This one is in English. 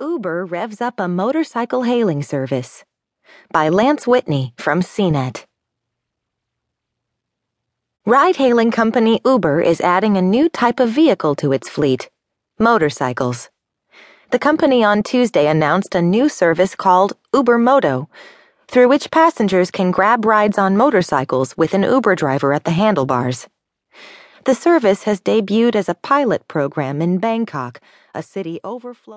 Uber revs up a motorcycle hailing service. By Lance Whitney from CNET. Ride hailing company Uber is adding a new type of vehicle to its fleet motorcycles. The company on Tuesday announced a new service called Uber Moto, through which passengers can grab rides on motorcycles with an Uber driver at the handlebars. The service has debuted as a pilot program in Bangkok, a city overflowing.